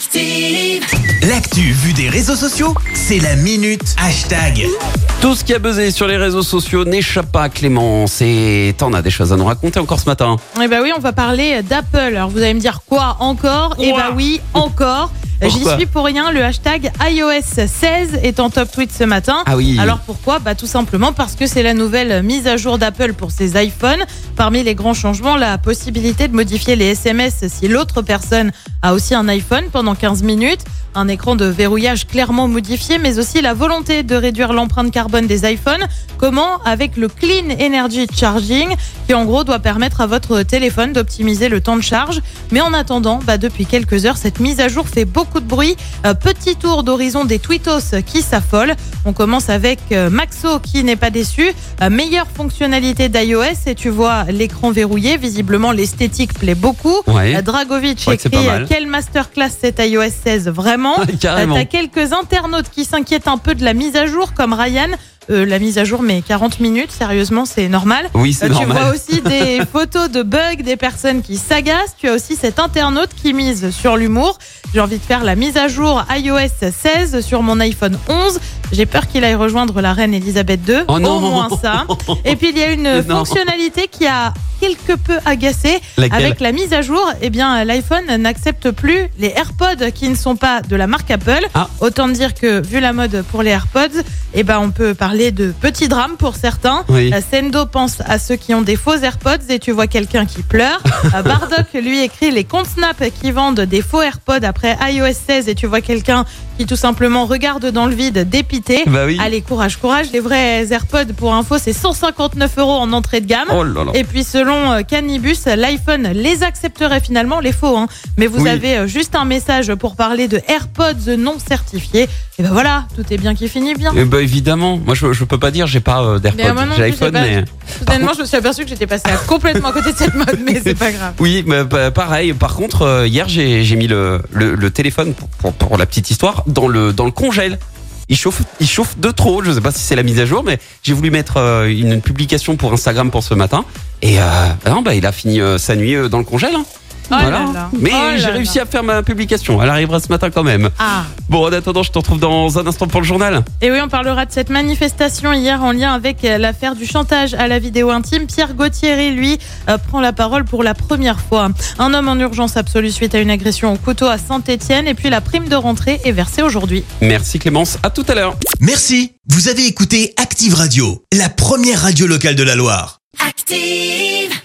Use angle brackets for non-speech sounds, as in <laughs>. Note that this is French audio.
Active. L'actu vue des réseaux sociaux, c'est la minute hashtag. Tout ce qui a buzzé sur les réseaux sociaux n'échappe pas à Clémence et t'en as des choses à nous raconter encore ce matin. Eh bah oui, on va parler d'Apple. Alors vous allez me dire quoi encore? Eh bah oui, encore. J'y suis pour rien, le hashtag iOS 16 est en top tweet ce matin. Ah oui. Alors pourquoi? Bah tout simplement parce que c'est la nouvelle mise à jour d'Apple pour ses iPhones. Parmi les grands changements, la possibilité de modifier les SMS si l'autre personne a aussi un iPhone pendant 15 minutes, un écran de verrouillage clairement modifié, mais aussi la volonté de réduire l'empreinte carbone des iPhones. Comment Avec le Clean Energy Charging, qui en gros doit permettre à votre téléphone d'optimiser le temps de charge. Mais en attendant, bah, depuis quelques heures, cette mise à jour fait beaucoup de bruit. Euh, petit tour d'horizon des tweetos qui s'affolent. On commence avec euh, Maxo qui n'est pas déçu. Euh, meilleure fonctionnalité d'iOS et tu vois l'écran verrouillé. Visiblement, l'esthétique plaît beaucoup. Ouais. Dragovic écrit. Quelle masterclass iOS 16 Vraiment <laughs> Carrément. Euh, T'as quelques internautes qui s'inquiètent un peu de la mise à jour, comme Ryan. Euh, la mise à jour, mais 40 minutes, sérieusement, c'est normal. Oui, c'est Euh, tu normal. vois aussi des <laughs> photos de bugs, des personnes qui s'agacent. Tu as aussi cet internaute qui mise sur l'humour. J'ai envie de faire la mise à jour iOS 16 sur mon iPhone 11. J'ai peur qu'il aille rejoindre la reine Elisabeth II. Oh non. Au moins ça. <laughs> Et puis il y a une Non. fonctionnalité qui a quelque peu agacé. Laquelle Avec la mise à jour, eh bien l'iPhone n'accepte plus les AirPods qui ne sont pas de la marque Apple. Ah. Autant dire que vu la mode pour les AirPods, eh ben on peut parler de petits drames pour certains. Oui. Euh, Sendo pense à ceux qui ont des faux AirPods et tu vois quelqu'un qui pleure. <laughs> Euh, Bardock lui écrit les comptes Snap qui vendent des faux AirPods après iOS 16 et tu vois quelqu'un qui tout simplement regarde dans le vide dépité. Bah oui. Allez courage courage, les vrais AirPods pour info c'est 159 euros en entrée de gamme. Oh là là. Et puis selon euh, Canibus, l'iPhone les accepterait finalement, les faux. Hein. Mais vous Oui. avez euh, juste un message pour parler de AirPods non certifiés. Et ben voilà, tout est bien qui finit bien. Eh ben, évidemment, moi je, je peux pas dire, j'ai pas euh, Mais d'AirPods, moi non j'ai iPhone, pas- mais Soudainement, je me suis aperçu que j'étais passé à <laughs> complètement à côté de cette mode, mais c'est pas grave. oui, mais bah, pareil. Par contre, hier j'ai j'ai mis le, le, le téléphone pour, pour, pour la petite histoire dans le dans le congèle. Il chauffe, il chauffe de trop. Je sais pas si c'est la mise à jour, mais j'ai voulu mettre euh, une publication pour Instagram pour ce matin. Et euh, bah non, bah, il a fini euh, sa nuit euh, dans le congèle. hein. Oh là Voilà. là. Mais Oh j'ai là. réussi à faire ma publication. Elle arrivera ce matin quand même. Ah. Bon, en attendant, je te retrouve dans un instant pour le journal. Et oui, on parlera de cette manifestation hier en lien avec euh, l'affaire du chantage à la vidéo intime. Pierre Gauthier, lui, euh, prend la parole pour la première fois. Un homme en urgence absolue suite à une agression au couteau à Saint-Etienne. Et puis la prime de rentrée est versée aujourd'hui. Merci Clémence. À tout à l'heure. Merci, vous avez écouté Active Radio, la première radio locale de la Loire. Active.